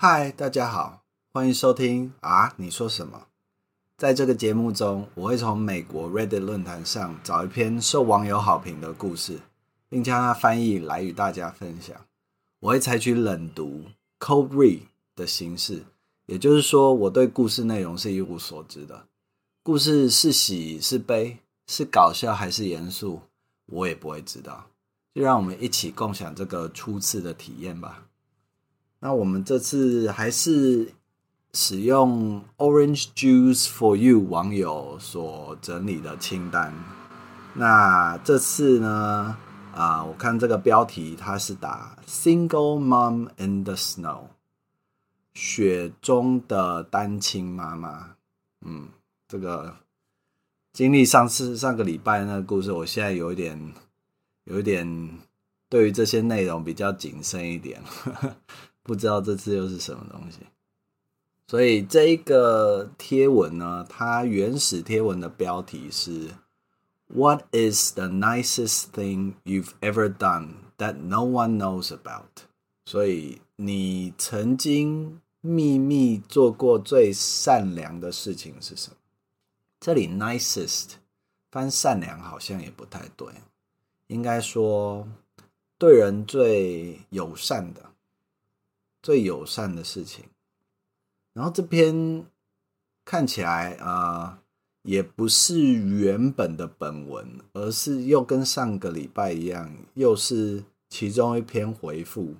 嗨，大家好，欢迎收听啊！你说什么？在这个节目中，我会从美国 Reddit 论坛上找一篇受网友好评的故事，并将它翻译来与大家分享。我会采取冷读 （cold read） 的形式，也就是说，我对故事内容是一无所知的。故事是喜是悲，是搞笑还是严肃，我也不会知道。就让我们一起共享这个初次的体验吧。那我们这次还是使用 Orange Juice for You 网友所整理的清单。那这次呢，啊，我看这个标题，它是打 Single Mom in the Snow，雪中的单亲妈妈。嗯，这个经历上次上个礼拜那个故事，我现在有一点，有一点对于这些内容比较谨慎一点。不知道这次又是什么东西，所以这一个贴文呢，它原始贴文的标题是 "What is the nicest thing you've ever done that no one knows about？" 所以你曾经秘密做过最善良的事情是什么？这里 "nicest" 翻善良好像也不太对，应该说对人最友善的。最友善的事情，然后这篇看起来啊，也不是原本的本文，而是又跟上个礼拜一样，又是其中一篇回复。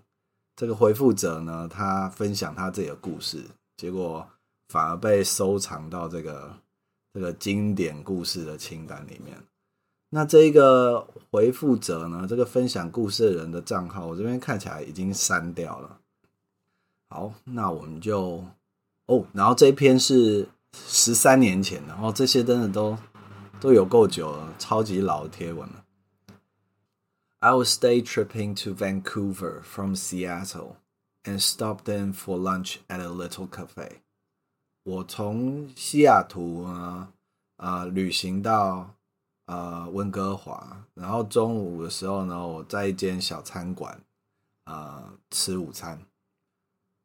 这个回复者呢，他分享他自己的故事，结果反而被收藏到这个这个经典故事的清单里面。那这一个回复者呢，这个分享故事的人的账号，我这边看起来已经删掉了。好，那我们就哦，然后这一篇是十三年前的，哦，这些真的都都有够久了，超级老的贴文了。I was day tripping to Vancouver from Seattle and stopped in for lunch at a little cafe。我从西雅图呢，呃，旅行到呃温哥华，然后中午的时候呢，我在一间小餐馆呃吃午餐。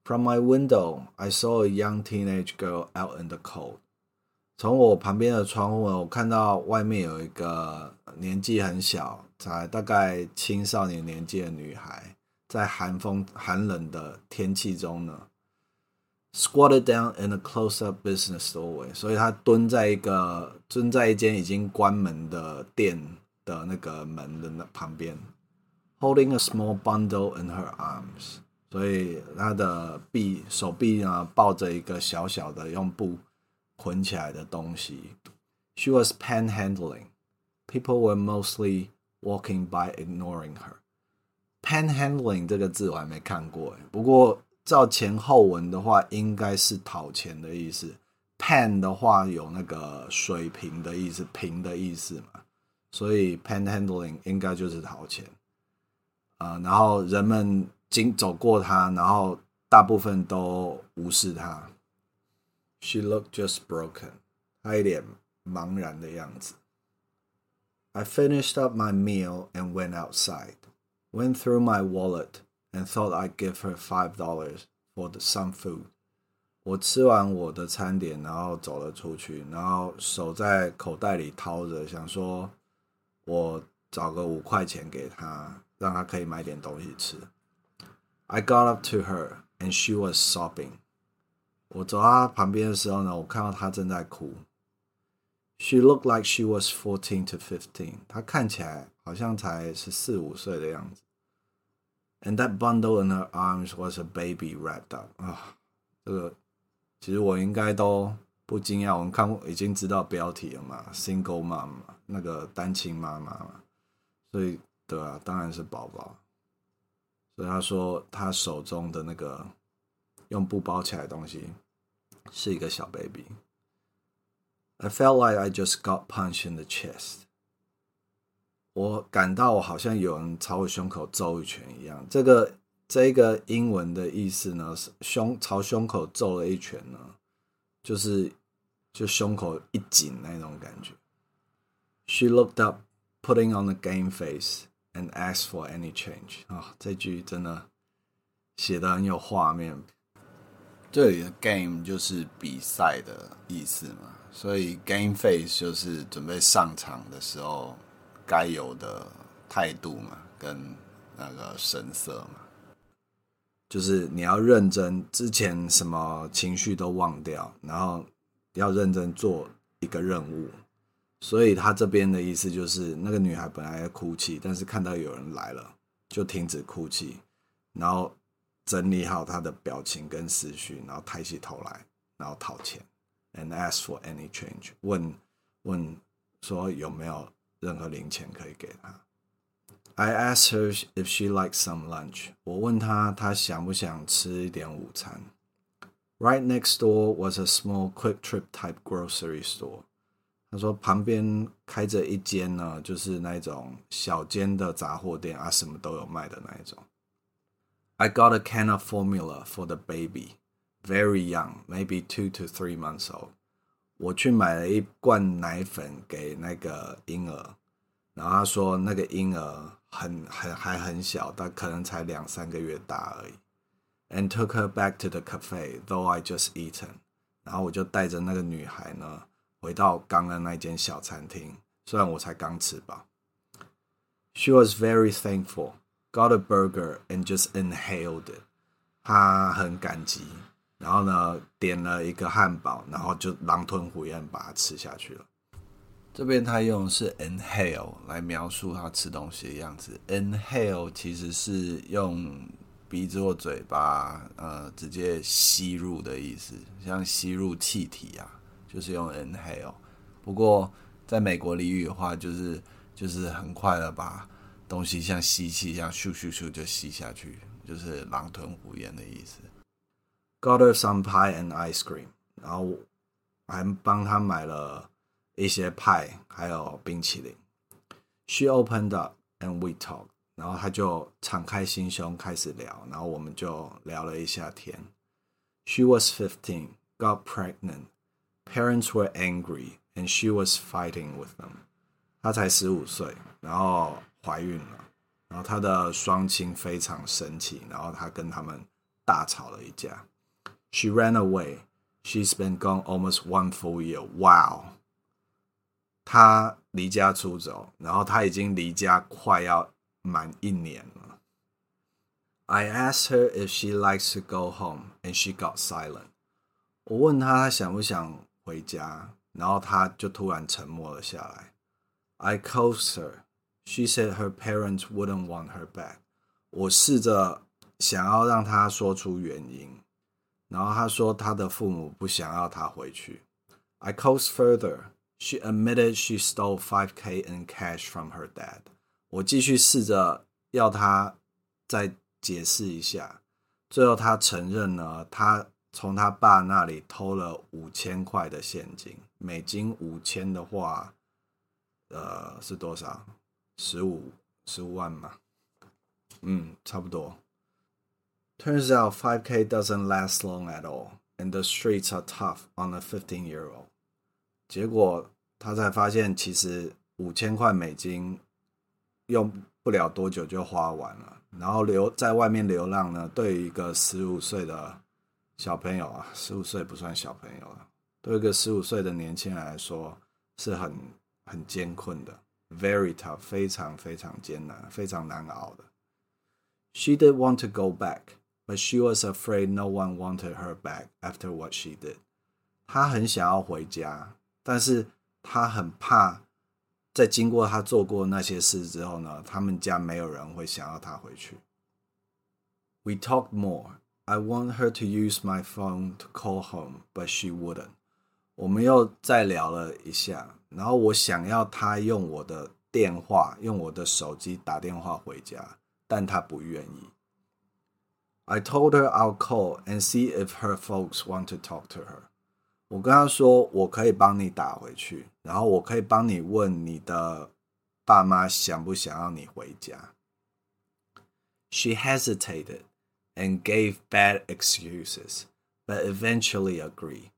From my window, I saw a young teenage girl out in the cold. 从我旁边的窗户，我看到外面有一个年纪很小，才大概青少年年纪的女孩，在寒风寒冷的天气中呢，squatted down in a close-up business doorway。所以她蹲在一个蹲在一间已经关门的店的那个门的那旁边，holding a small bundle in her arms。 所以他的臂手臂呢抱着一个小小的用布捆起来的东西。She was panhandling. People were mostly walking by, ignoring her. Panhandling 这个字我还没看过，不过照前后文的话，应该是讨钱的意思。Pan 的话有那个水平的意思，平的意思嘛，所以 panhandling 应该就是讨钱。啊，然后人们。经走过他，然后大部分都无视他。She looked just broken，她一脸茫然的样子。I finished up my meal and went outside. Went through my wallet and thought I'd give her five dollars for the some food. 我吃完我的餐点，然后走了出去，然后手在口袋里掏着，想说我找个五块钱给她，让她可以买点东西吃。I got up to her and she was sobbing. 我走到她旁边的时候呢，我看到她正在哭。She looked like she was fourteen to fifteen. 她看起来好像才十四五岁的样子。And that bundle in her arms was a baby wrapped up. 啊，这个其实我应该都不惊讶，我们看已经知道标题了嘛，single mom 嘛，那个单亲妈妈嘛，所以对啊，当然是宝宝。 所以他说，他手中的那个用布包起来的东西是一个小 baby。I felt like I just got punched in the chest。我感到我好像有人朝我胸口揍一拳一样。这个这个英文的意思呢，是胸朝胸口揍了一拳呢，就是就胸口一紧那种感觉。She looked up, putting on a game face. And ask for any change 啊，这句真的写的很有画面。这里的 game 就是比赛的意思嘛，所以 game face 就是准备上场的时候该有的态度嘛，跟那个神色嘛，就是你要认真，之前什么情绪都忘掉，然后要认真做一个任务。所以他这边的意思就是，那个女孩本来在哭泣，但是看到有人来了，就停止哭泣，然后整理好她的表情跟思绪，然后抬起头来，然后讨钱，and ask for any change，问问说有没有任何零钱可以给她。I asked her if she likes some lunch。我问她她想不想吃一点午餐。Right next door was a small quick trip type grocery store。他说旁边开着一间呢，就是那种小间的杂货店啊，什么都有卖的那一种。I got a can of formula for the baby, very young, maybe two to three months old。我去买了一罐奶粉给那个婴儿，然后他说那个婴儿很很还很小，但可能才两三个月大而已。And took her back to the cafe, though I just eaten。然后我就带着那个女孩呢。回到刚刚那间小餐厅，虽然我才刚吃饱。She was very thankful, got a burger and just inhaled it。她很感激，然后呢点了一个汉堡，然后就狼吞虎咽把它吃下去了。这边他用的是 inhale 来描述他吃东西的样子。inhale 其实是用鼻子或嘴巴呃直接吸入的意思，像吸入气体啊。就是用 inhale，不过在美国俚语的话，就是就是很快的把东西像吸气一样咻咻咻就吸下去，就是狼吞虎咽的意思。Got her some pie and ice cream，然后还帮他买了一些派还有冰淇淋。She opened up and we talked，然后他就敞开心胸开始聊，然后我们就聊了一下天。She was fifteen, got pregnant. Parents were angry, and she was fighting with them. 她才十五岁，然后怀孕了，然后她的双亲非常生气，然后她跟他们大吵了一架。She ran away. She's been gone almost one full year. Wow. 她离家出走，然后她已经离家快要满一年了。I asked her if she likes to go home, and she got silent. 我问她想不想 回家，然后他就突然沉默了下来。I coaxed her. She said her parents wouldn't want her back. 我试着想要让她说出原因，然后她说她的父母不想要她回去。I coaxed further. She admitted she stole 5k in cash from her dad. 我继续试着要她再解释一下，最后她承认了，她从他爸那里偷了五千块的现金，美金五千的话，呃，是多少？十五十五万嘛？嗯，差不多。Turns out five k doesn't last long at all, and the streets are tough on a fifteen-year-old。结果他才发现，其实五千块美金用不了多久就花完了，然后流在外面流浪呢，对于一个十五岁的。小朋友啊，十五岁不算小朋友了。对一个十五岁的年轻人来说，是很很艰困的，very tough，非常非常艰难，非常难熬的。She did want to go back, but she was afraid no one wanted her back after what she did. 她很想要回家，但是她很怕，在经过她做过那些事之后呢，他们家没有人会想要她回去。We talked more. I want her to use my phone to call home, but she wouldn't. 我们又再聊了一下，然后我想要她用我的电话，用我的手机打电话回家，但她不愿意。I told her I'll call and see if her folks want to talk to her. 我跟她说，我可以帮你打回去，然后我可以帮你问你的爸妈想不想要你回家。She hesitated and gave bad excuses, but eventually agreed.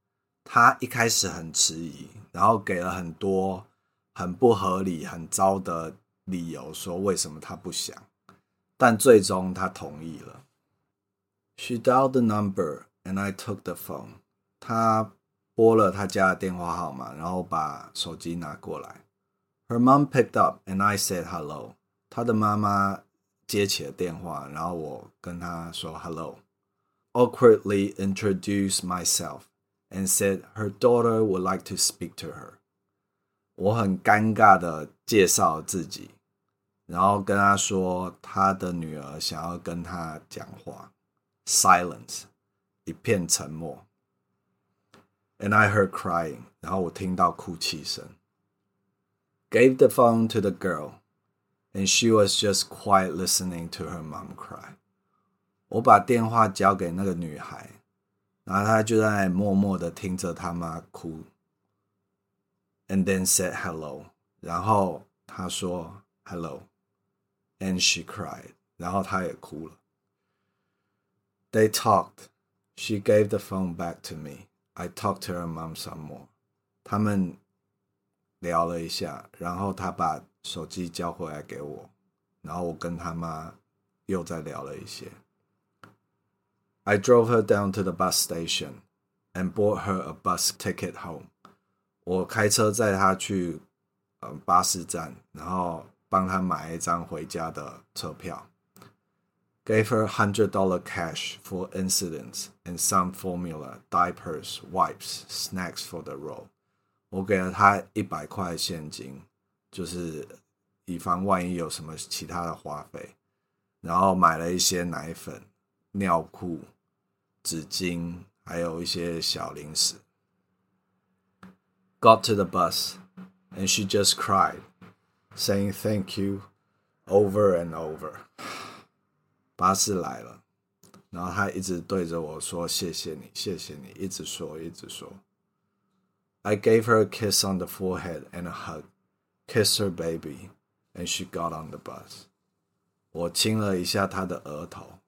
他一开始很迟疑，然后给了很多很不合理、很糟的理由，说为什么他不想，但最终他同意了。She dialed the number and I took the phone。他拨了他家的电话号码，然后把手机拿过来。Her mom picked up and I said hello。他的妈妈 接起了电话，然后我跟他说 hello。Awkwardly introduced myself and said her daughter would like to speak to her。我很尴尬的介绍自己，然后跟他说他的女儿想要跟他讲话。Silence，一片沉默。And I heard crying，然后我听到哭泣声。Gave the phone to the girl, and she was just quiet listening to her mom cry。我把电话交给那个女孩，然后她就在默默的听着她妈哭。And then said hello，然后她说 hello，and she cried，然后她也哭了。They talked. She gave the phone back to me. I talked to her mom some more. 他们聊了一下，然后他把 手机交回来给我，然后我跟他妈又再聊了一些。I drove her down to the bus station and bought her a bus ticket home. 我开车载她去嗯巴士站，然后帮她买一张回家的车票。gave her $100 cash for incidents and some formula, diapers, wipes, snacks for the road. 我给了她一百块现金， 就是以防万一有什么其他的花费，然后买了一些奶粉、尿裤、纸巾，还有一些小零食。Got to the bus, and she just cried, saying thank you over and over. 巴士来了，然后他一直对着我说：“谢谢你，谢谢你。”一直说，一直说。I gave her a kiss on the forehead and a hug, kissed her baby, and she got on the bus. 我亲了一下她的额头，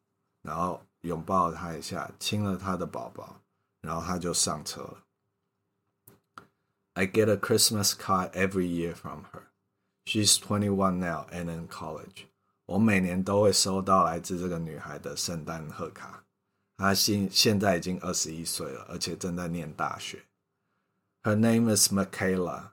然后拥抱了她一下，亲了她的宝宝，然后她就上车了。I get a Christmas card every year from her. She's 21 now and in college. 我每年都会收到来自这个女孩的圣诞贺卡。她现现在已经二十一岁了，而且正在念大学。Her name is Michaela,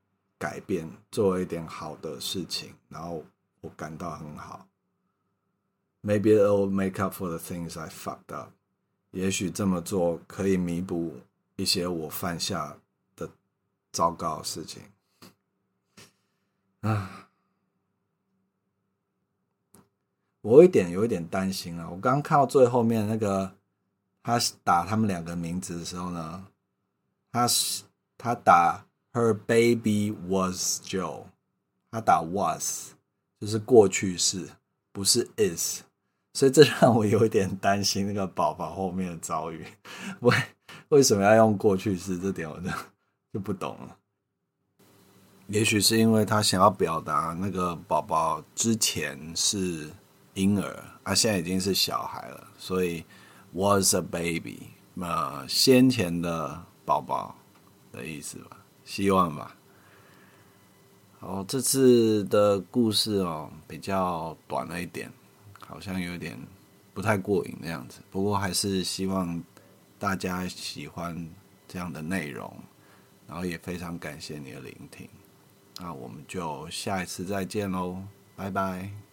改变，做一点好的事情，然后我感到很好。Maybe I'll make up for the things I fucked up。也许这么做可以弥补一些我犯下的糟糕的事情。啊。我一点有一点担心啊！我刚看到最后面那个他打他们两个名字的时候呢，他是他打 Her baby was Joe，他打 was 就是过去式，不是 is，所以这让我有一点担心那个宝宝后面的遭遇。为为什么要用过去式？这点我就就不懂了。也许是因为他想要表达那个宝宝之前是。婴儿啊，现在已经是小孩了，所以 was a baby，呃，先前的宝宝的意思吧，希望吧。好，这次的故事哦，比较短了一点，好像有点不太过瘾的样子。不过还是希望大家喜欢这样的内容，然后也非常感谢你的聆听。那我们就下一次再见喽，拜拜。